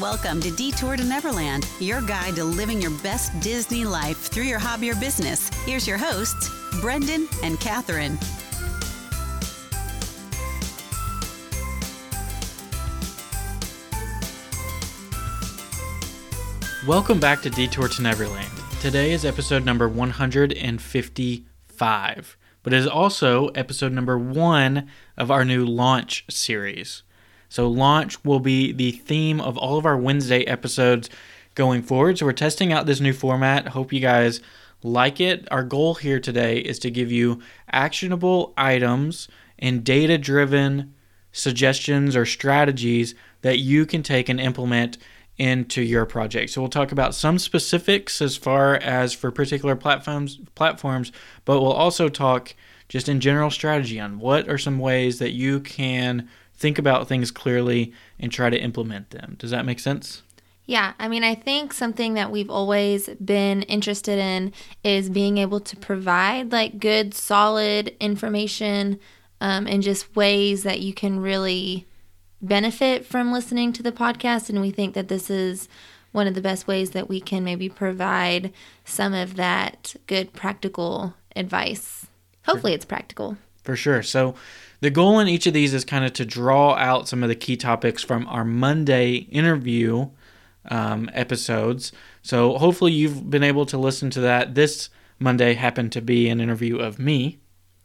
Welcome to Detour to Neverland, your guide to living your best Disney life through your hobby or business. Here's your hosts, Brendan and Catherine. Welcome back to Detour to Neverland. Today is episode number 155, but it is also episode number one of our new launch series. So, launch will be the theme of all of our Wednesday episodes going forward. So, we're testing out this new format. Hope you guys like it. Our goal here today is to give you actionable items and data driven suggestions or strategies that you can take and implement into your project. So we'll talk about some specifics as far as for particular platforms platforms, but we'll also talk just in general strategy on what are some ways that you can think about things clearly and try to implement them. Does that make sense? Yeah, I mean, I think something that we've always been interested in is being able to provide like good, solid information um, and just ways that you can really benefit from listening to the podcast. And we think that this is one of the best ways that we can maybe provide some of that good practical advice. Hopefully, it's practical. For sure. So, the goal in each of these is kind of to draw out some of the key topics from our Monday interview um, episodes. So, hopefully, you've been able to listen to that. This Monday happened to be an interview of me.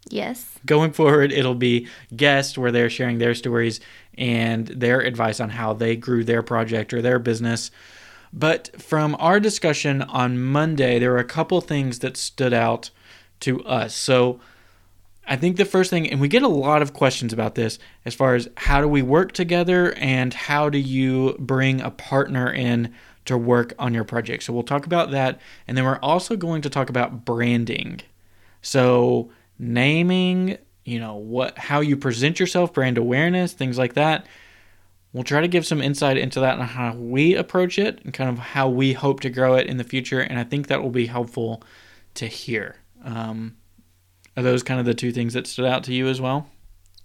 Yes. Going forward, it'll be guests where they're sharing their stories and their advice on how they grew their project or their business. But from our discussion on Monday, there were a couple things that stood out to us. So, I think the first thing, and we get a lot of questions about this as far as how do we work together and how do you bring a partner in to work on your project. So we'll talk about that. And then we're also going to talk about branding. So naming, you know, what how you present yourself, brand awareness, things like that. We'll try to give some insight into that and how we approach it and kind of how we hope to grow it in the future. And I think that will be helpful to hear. Um, are those kind of the two things that stood out to you as well?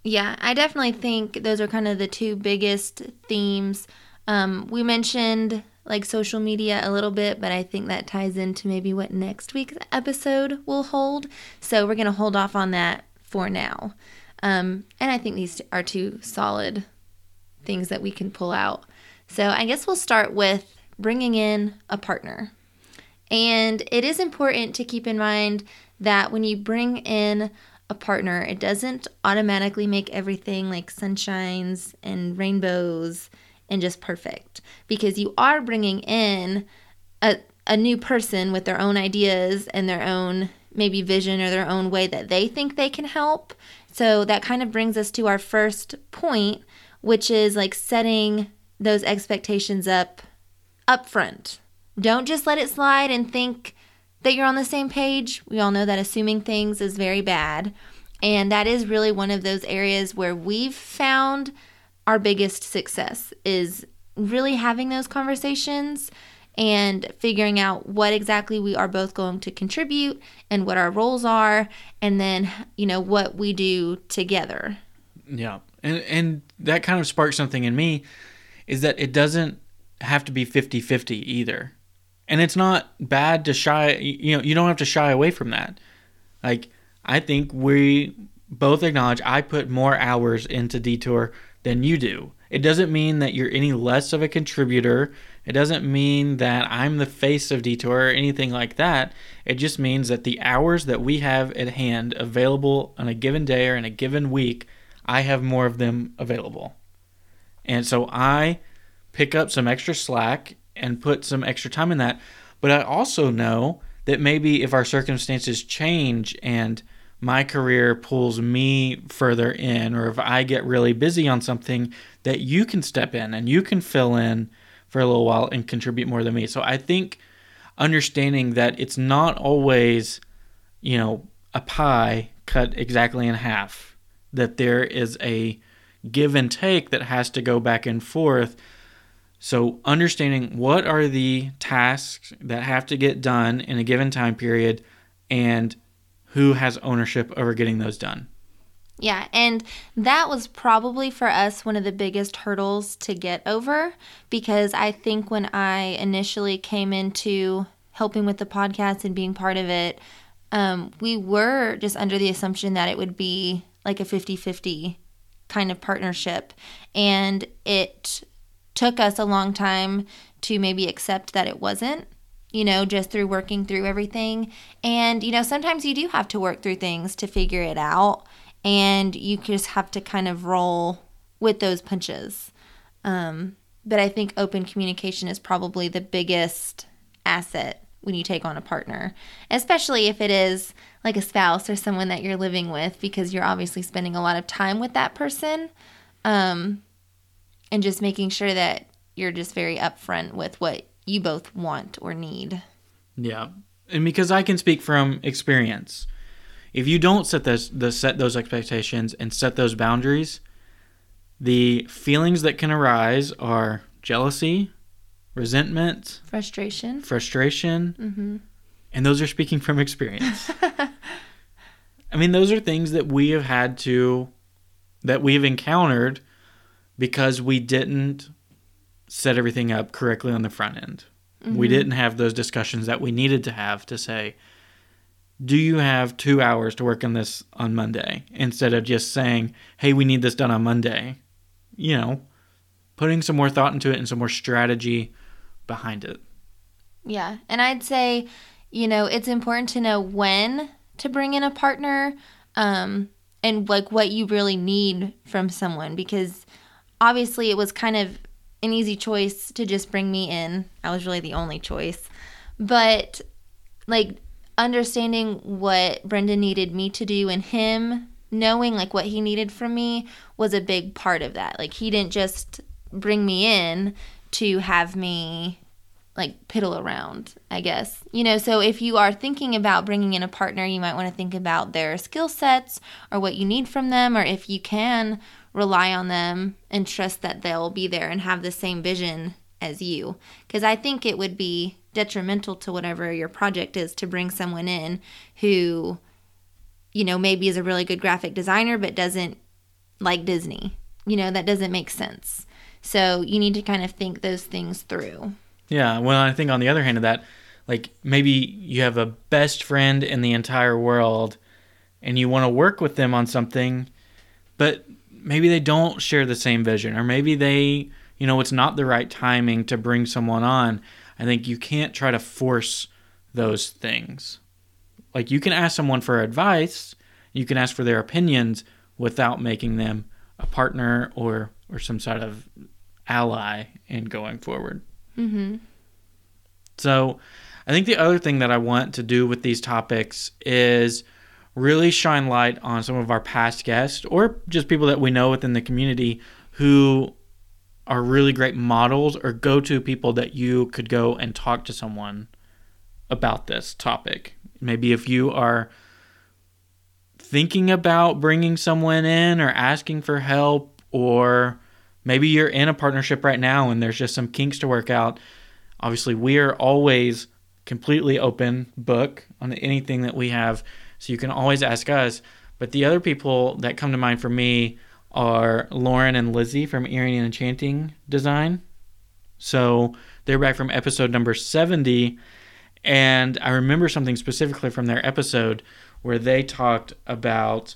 Yeah, I definitely think those are kind of the two biggest themes. Um, we mentioned like social media a little bit, but I think that ties into maybe what next week's episode will hold. So we're going to hold off on that for now. Um, and I think these are two solid things that we can pull out. So I guess we'll start with bringing in a partner. And it is important to keep in mind that when you bring in a partner, it doesn't automatically make everything like sunshines and rainbows and just perfect because you are bringing in a, a new person with their own ideas and their own maybe vision or their own way that they think they can help. So that kind of brings us to our first point, which is like setting those expectations up up front. Don't just let it slide and think that you're on the same page. We all know that assuming things is very bad. And that is really one of those areas where we've found our biggest success is really having those conversations and figuring out what exactly we are both going to contribute and what our roles are and then you know what we do together yeah and and that kind of sparked something in me is that it doesn't have to be 50-50 either and it's not bad to shy you know you don't have to shy away from that. Like i think we both acknowledge i put more hours into detour than you do. It doesn't mean that you're any less of a contributor. It doesn't mean that i'm the face of detour or anything like that. It just means that the hours that we have at hand available on a given day or in a given week i have more of them available. And so i pick up some extra slack and put some extra time in that. But I also know that maybe if our circumstances change and my career pulls me further in, or if I get really busy on something, that you can step in and you can fill in for a little while and contribute more than me. So I think understanding that it's not always, you know, a pie cut exactly in half, that there is a give and take that has to go back and forth so, understanding what are the tasks that have to get done in a given time period and who has ownership over getting those done. Yeah, and that was probably for us one of the biggest hurdles to get over because I think when I initially came into helping with the podcast and being part of it, um, we were just under the assumption that it would be like a 50 50 kind of partnership. And it took us a long time to maybe accept that it wasn't you know, just through working through everything. And, you know, sometimes you do have to work through things to figure it out and you just have to kind of roll with those punches. Um, but I think open communication is probably the biggest asset when you take on a partner, especially if it is like a spouse or someone that you're living with, because you're obviously spending a lot of time with that person. Um, and just making sure that you're just very upfront with what you both want or need. Yeah. And because I can speak from experience, if you don't set this, the set those expectations and set those boundaries, the feelings that can arise are jealousy, resentment, frustration, frustration, mm-hmm. and those are speaking from experience. I mean, those are things that we have had to, that we've encountered because we didn't set everything up correctly on the front end. Mm-hmm. We didn't have those discussions that we needed to have to say, do you have two hours to work on this on Monday? Instead of just saying, hey, we need this done on Monday. You know, putting some more thought into it and some more strategy behind it. Yeah. And I'd say, you know, it's important to know when to bring in a partner um, and like what you really need from someone because obviously it was kind of an easy choice to just bring me in. I was really the only choice. But like understanding what Brendan needed me to do and him knowing like what he needed from me was a big part of that. Like he didn't just bring me in to have me like piddle around, I guess. You know, so if you are thinking about bringing in a partner, you might want to think about their skill sets or what you need from them, or if you can rely on them and trust that they'll be there and have the same vision as you. Because I think it would be detrimental to whatever your project is to bring someone in who, you know, maybe is a really good graphic designer but doesn't like Disney. You know, that doesn't make sense. So you need to kind of think those things through. Yeah. Well, I think on the other hand of that, like maybe you have a best friend in the entire world and you want to work with them on something, but maybe they don't share the same vision or maybe they, you know, it's not the right timing to bring someone on. I think you can't try to force those things. Like you can ask someone for advice, you can ask for their opinions without making them a partner or or some sort of ally in going forward. Mm-hmm. So, I think the other thing that I want to do with these topics is really shine light on some of our past guests or just people that we know within the community who are really great models or go to people that you could go and talk to someone about this topic. Maybe if you are thinking about bringing someone in or asking for help, or maybe you're in a partnership right now and there's just some kinks to work out. Obviously, we are always completely open book on anything that we have, so you can always ask us. But the other people that come to mind for me are Lauren and Lizzie from Earring and Enchanting Design. So they're back from episode number 70. And I remember something specifically from their episode where they talked about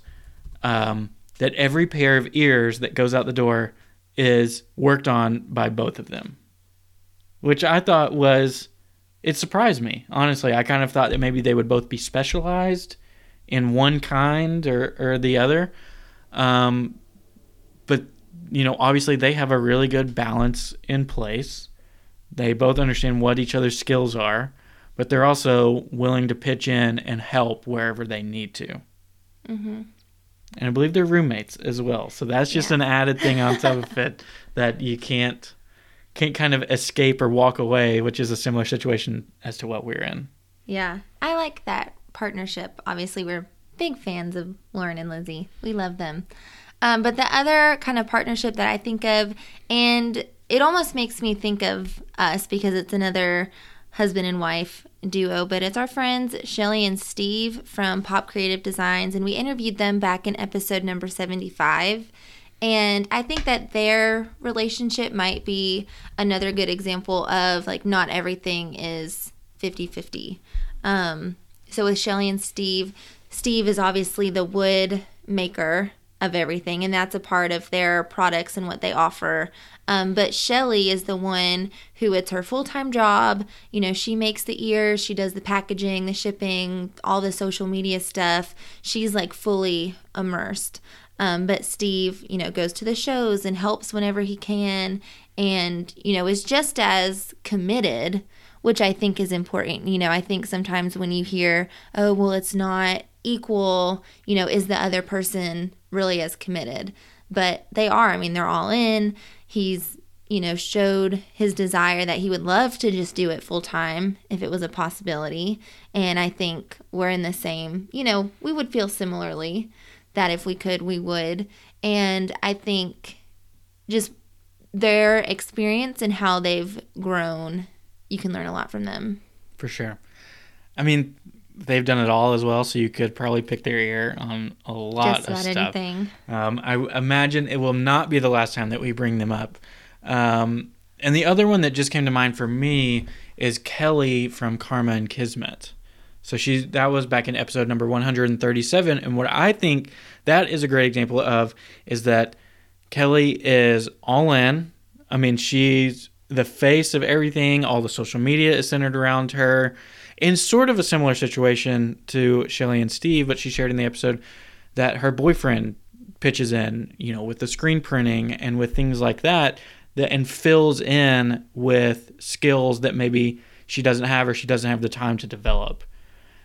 um, that every pair of ears that goes out the door is worked on by both of them, which I thought was, it surprised me. Honestly, I kind of thought that maybe they would both be specialized in one kind or, or the other. Um, but you know, obviously they have a really good balance in place. They both understand what each other's skills are, but they're also willing to pitch in and help wherever they need to. Mm-hmm. And I believe they're roommates as well, so that's just yeah. an added thing on top of it that you can't can't kind of escape or walk away, which is a similar situation as to what we're in. Yeah, I like that partnership. Obviously, we're big fans of Lauren and Lizzie. We love them. Um, but the other kind of partnership that I think of, and it almost makes me think of us because it's another husband and wife duo, but it's our friends Shelly and Steve from Pop Creative Designs, and we interviewed them back in episode number 75. And I think that their relationship might be another good example of like not everything is 50 50. Um, so with Shelly and Steve, Steve is obviously the wood maker of everything, and that's a part of their products and what they offer. Um, but Shelly is the one who it's her full time job. You know, she makes the ears, she does the packaging, the shipping, all the social media stuff. She's like fully immersed. Um, but Steve, you know, goes to the shows and helps whenever he can and, you know, is just as committed, which I think is important. You know, I think sometimes when you hear, oh, well, it's not equal, you know, is the other person really as committed? But they are. I mean, they're all in. He's, you know, showed his desire that he would love to just do it full time if it was a possibility. And I think we're in the same, you know, we would feel similarly that if we could, we would. And I think just their experience and how they've grown, you can learn a lot from them. For sure. I mean, they've done it all as well, so you could probably pick their ear on a lot Just of stuff. anything. Um, I imagine it will not be the last time that we bring them up. Um, and the other one that just came to mind for me is Kelly from Karma and Kismet. So she that was back in episode number 137 and what I think that is a great example of is that Kelly is all in. I mean, she's the face of everything. All the social media is centered around her. In sort of a similar situation to Shelly and Steve, but she shared in the episode that her boyfriend pitches in, you know, with the screen printing and with things like that, that and fills in with skills that maybe she doesn't have or she doesn't have the time to develop.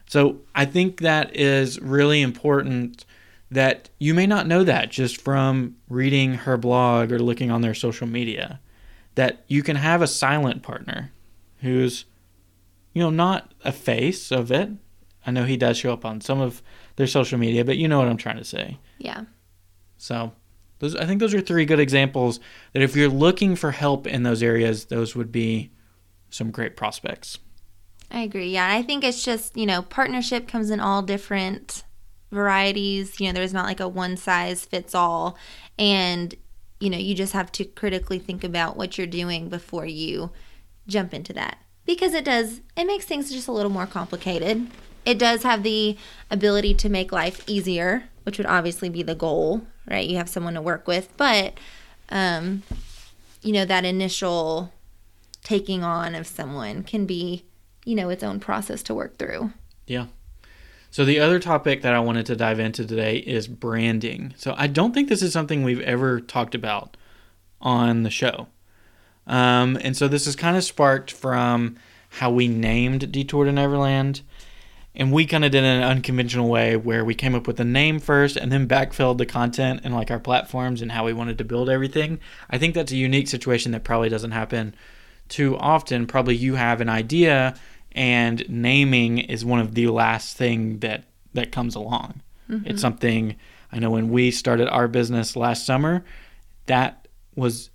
So I think that is really important that you may not know that just from reading her blog or looking on their social media. That you can have a silent partner who's, you know, not a face of it. I know he does show up on some of their social media, but you know what I'm trying to say. Yeah. So those I think those are three good examples that if you're looking for help in those areas, those would be some great prospects. I agree. Yeah, I think it's just you know partnership comes in all different varieties. You know, there's not like a one size fits all, and you know you just have to critically think about what you're doing before you jump into that because it does it makes things just a little more complicated. It does have the ability to make life easier, which would obviously be the goal, right? You have someone to work with, but um, you know that initial taking on of someone can be you know, its own process to work through. Yeah. So the other topic that I wanted to dive into today is branding. So I don't think this is something we've ever talked about on the show. Um, and so this is kind of sparked from how we named Detour to Neverland. And we kind of did it in an unconventional way where we came up with the name first and then backfilled the content and like our platforms and how we wanted to build everything. I think that's a unique situation that probably doesn't happen too often. Probably you have an idea and naming is one of the last thing that that comes along. Mm-hmm. It's something I know when we started our business last summer, that was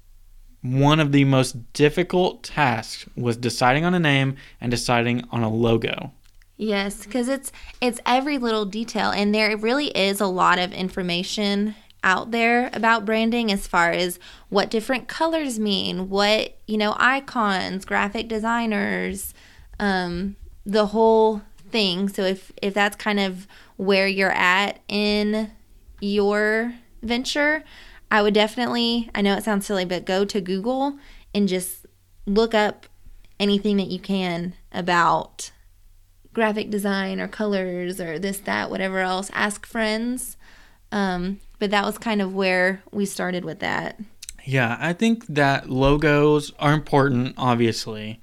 one of the most difficult tasks was deciding on a name and deciding on a logo. Yes, cuz it's it's every little detail and there really is a lot of information out there about branding as far as what different colors mean, what, you know, icons, graphic designers, um, the whole thing. So if if that's kind of where you're at in your venture, I would definitely, I know it sounds silly, but go to Google and just look up anything that you can about graphic design or colors or this, that, whatever else. Ask friends. Um, but that was kind of where we started with that. Yeah, I think that logos are important, obviously.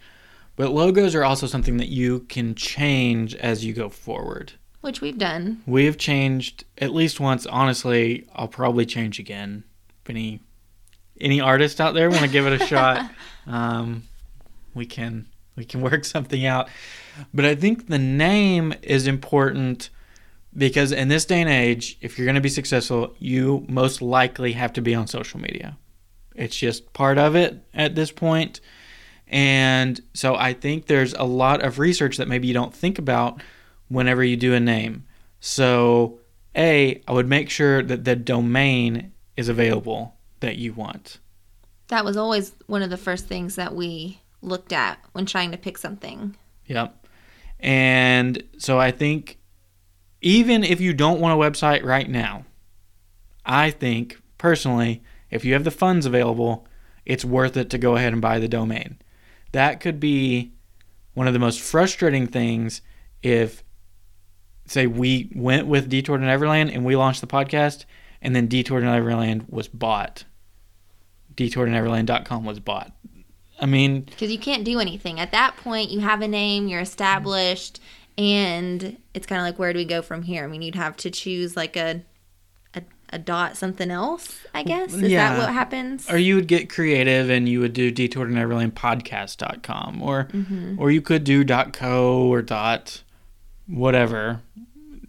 But logos are also something that you can change as you go forward. Which we've done. We have changed at least once. Honestly, I'll probably change again. If any any artist out there want to give it a shot, um, we can we can work something out. But I think the name is important because in this day and age, if you're going to be successful, you most likely have to be on social media. It's just part of it at this point And so I think there's a lot of research that maybe you don't think about whenever you do a name. So, A, I would make sure that the domain is available that you want. That was always one of the first things that we looked at when trying to pick something. Yep. And so I think even if you don't want a website right now, I think personally, if you have the funds available, it's worth it to go ahead and buy the domain. That could be one of the most frustrating things if say we went with Detour to Neverland and we launched the podcast and then Detour to Neverland was bought. Detour to Neverland.com was bought. I mean, because you can't do anything at that point. You have a name, you're established, and it's kind of like where do we go from here? I mean, you'd have to choose like a a, dot something else. I guess is Yeah. that what happens? or you would get creative and you would do detour to neverland podcast.com or mm-hmm. or you could do dot co or dot whatever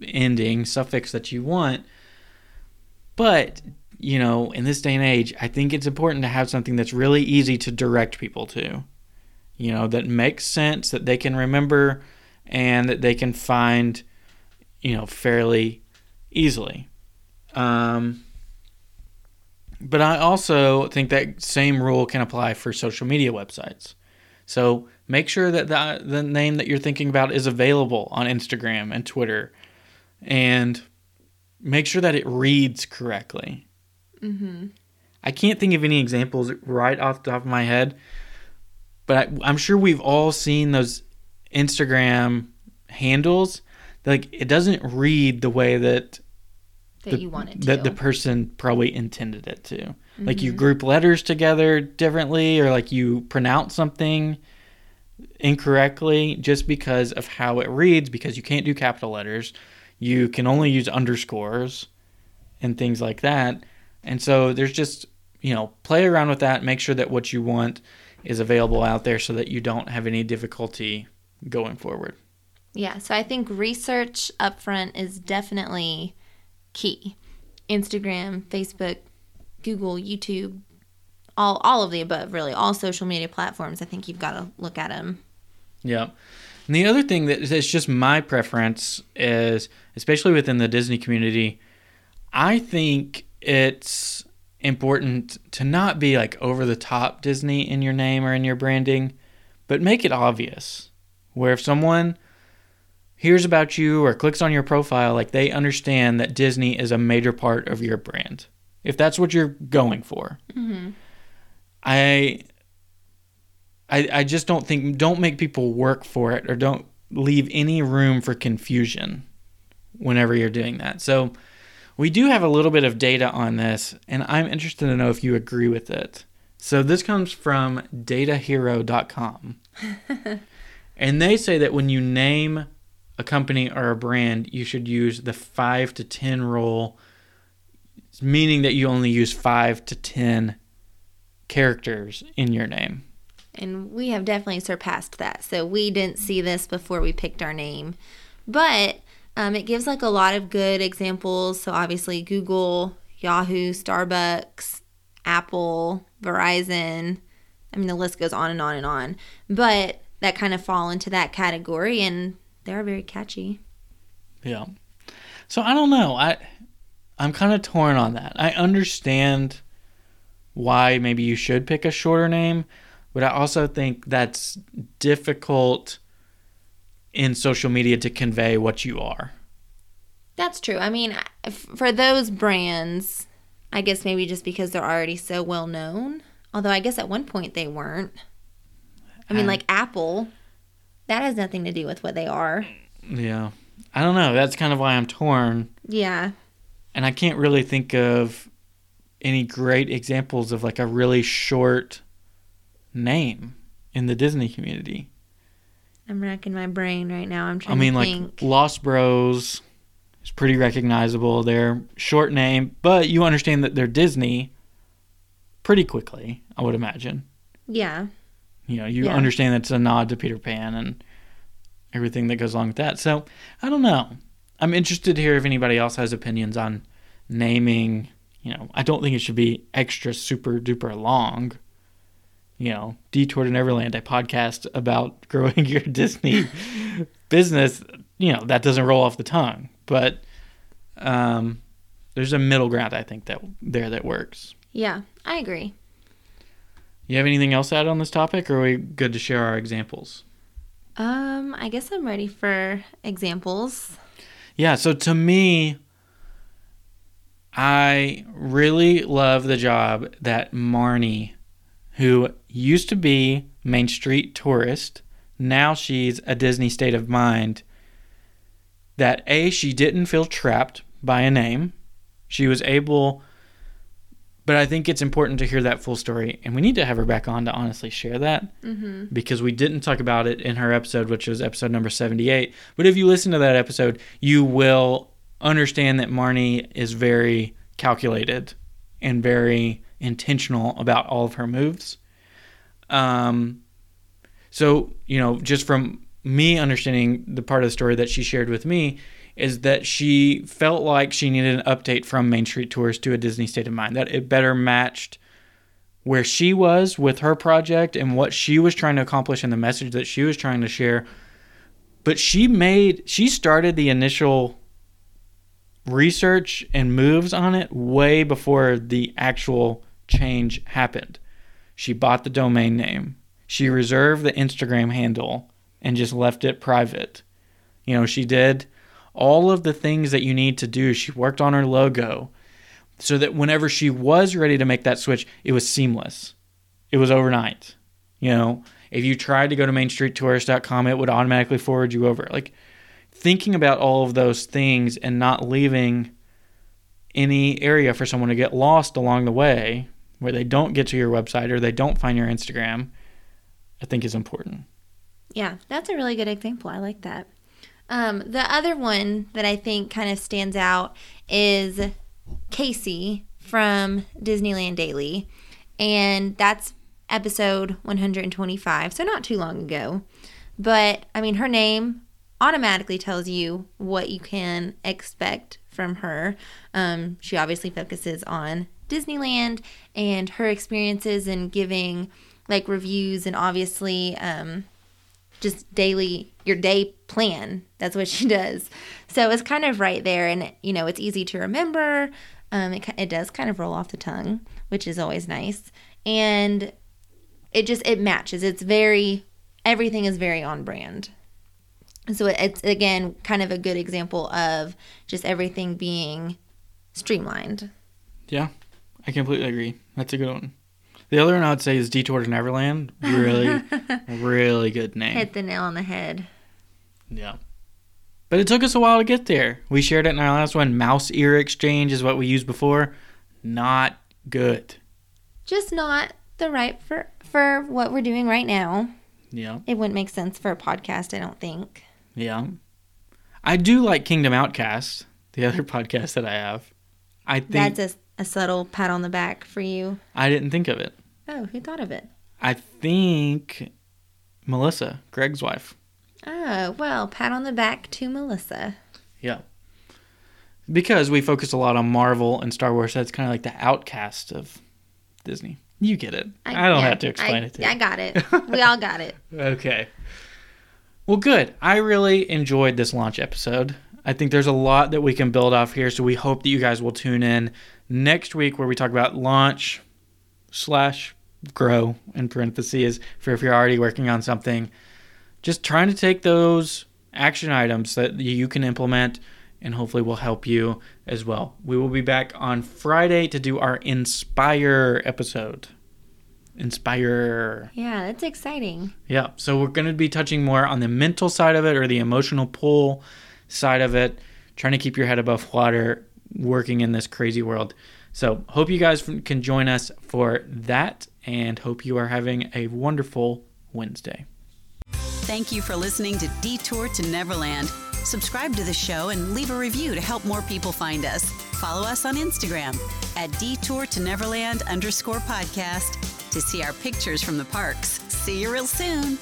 ending suffix that you want but you know in this day and age i think it's important to have something that's really easy to direct people to you know that makes sense that they can remember and that they can find you know fairly easily um but I also think that same rule can apply for social media websites. So make sure that the, the name that you're thinking about is available on Instagram and Twitter, and make sure that it reads correctly. Mm-hmm. I can't think of any examples right off the top of my head, but I, I'm sure we've all seen those Instagram handles. Like it doesn't read the way that that the- you want it to. that the person probably intended it to. Like you mm-hmm. group letters together differently, or like you pronounce something incorrectly just because of how it reads. Because you can't do capital letters, you can only use underscores and things like that. And so there's just you know play around with that. Make sure that what you want is available out there, so that you don't have any difficulty going forward. Yeah, so I think research upfront is definitely key. Instagram, Facebook, Google, YouTube, all all of the above, really, all social media platforms. I think you've got to look at them. Yeah. And the other thing that is just my preference is, especially within the Disney community, I think it's important to not be like over the top Disney in your name or in your branding, but make it obvious. Where if someone hears about you or clicks on your profile, like they understand that Disney is a major part of your brand. If that's what you're going for. Mm-hmm. I I, I just don't think don't make people work for it or don't leave any room for confusion whenever you're doing that. So we do have a little bit of data on this and I'm interested to know if you agree with it. So this comes from datahero.com. and they say that when you name a company or a brand, you should use the 5 to 10 rule meaning that you only use 5 to 10 characters in your name. And we have definitely surpassed that. So we didn't see this before we picked our name. But um, it gives like a lot of good examples. So obviously, Google, Yahoo, Starbucks, Apple, Verizon. I mean, the list goes on and on and on. But that kind of fall into that category and they're very catchy. Yeah. So I don't know. I I'm kind of torn on that. I understand why maybe you should pick a shorter name, but I also think that's difficult in social media to convey what you are. That's true. I mean, f- for those brands, I guess maybe just because they're already so well known. Although I guess at one point they weren't. I mean, Um, like Apple, that has nothing to do with what they are. Yeah. I don't know. That's kind of why I'm torn. Yeah. And I can't really think of any great examples of like a really short name in the Disney community. I'm racking my brain right now. I'm trying I mean, like think. Lost Bros is pretty recognizable. They're short name, but you understand that they're Disney pretty quickly. I would imagine. yeah. You know, you Yeah. understand that it's a nod to Peter Pan and everything that goes along with that. So I don't know. I'm interested to hear if anybody else has opinions on naming. You know, I don't think it should be extra super duper long. you know, Detour to Neverland, a podcast about growing your Disney business, you know, that doesn't roll off the tongue. But um, there's a middle ground, I think, that there that works. Yeah, I agree. You have anything else to add on this topic, or are we good to share our examples? Um, I guess I'm ready for examples. Yeah, so to me, I really love the job that Marnie, who used to be Main Street tourist, now she's a Disney state of mind. That A, she didn't feel trapped by a name. She was able, but I think it's important to hear that full story, and we need to have her back on to honestly share that Mm-hmm. because we didn't talk about it in her episode, which was episode number 78. But if you listen to that episode, you will understand that Marnie is very calculated and very intentional about all of her moves. Um, so, you know, just from me understanding the part of the story that she shared with me, is that she felt like she needed an update from Main Street Tourist to a Disney State of Mind, that it better matched where she was with her project and what she was trying to accomplish and the message that she was trying to share. But she made, she started the initial research and moves on it way before the actual change happened. She bought the domain name, she reserved the Instagram handle and just left it private. You know, she did all of the things that you need to do. She worked on her logo so that whenever she was ready to make that switch, it was seamless. It was overnight. You know, if you tried to go to mainstreettourist.com, it would automatically forward you over. Like thinking about all of those things and not leaving any area for someone to get lost along the way where they don't get to your website or they don't find your Instagram, I think is important. Yeah, that's a really good example. I like that. Um, the other one that I think kind of stands out is Casey from Disneyland Daily. And that's episode 125, so not too long ago. But I mean, her name automatically tells you what you can expect from her. Um, she obviously focuses on Disneyland and her experiences and giving like reviews and obviously um, just daily your day plan. That's what she does. So it's kind of right there, and you know it's easy to remember. Um, it it does kind of roll off the tongue, which is always nice, and it just it matches. It's very everything is very on brand. So it's again kind of a good example of just everything being streamlined. Yeah, I completely agree. That's a good one. The other one I would say is Detour to Neverland. Really, really good name. Hit the nail on the head. Yeah. But it took us a while to get there. We shared it in our last one. Mouse ear exchange is what we used before. Not good. Just not the right for for what we're doing right now. Yeah. It wouldn't make sense for a podcast, I don't think. Yeah. I do like Kingdom Outcast, the other podcast that I have. I think That's a, a subtle pat on the back for you. I didn't think of it. Oh, who thought of it? I think Melissa, Greg's wife. Oh, well, pat on the back to Melissa. Yeah. Because we focus a lot on Marvel and Star Wars, that's kind of like the outcast of Disney. You get it. I, don't yeah, have to explain I, it to you. I got it. We all got it. Okay. Well, good. I really enjoyed this launch episode. I think there's a lot that we can build off here, so we hope that you guys will tune in next week where we talk about launch slash grow in parentheses for if you're already working on something. Just trying to take those action items that you can implement and hopefully will help you as well. We will be back on Friday to do our Inspire episode. Inspire. Yeah, that's exciting. Yeah. So we're going to be touching more on the mental side of it or the emotional pull side of it, trying to keep your head above water, working in this crazy world. So hope you guys can join us for that and hope you are having a wonderful Wednesday. Thank you for listening to Detour to Neverland. Subscribe to the show and leave a review to help more people find us. Follow us on Instagram at Detour to Neverland underscore podcast to see our pictures from the parks. See you real soon.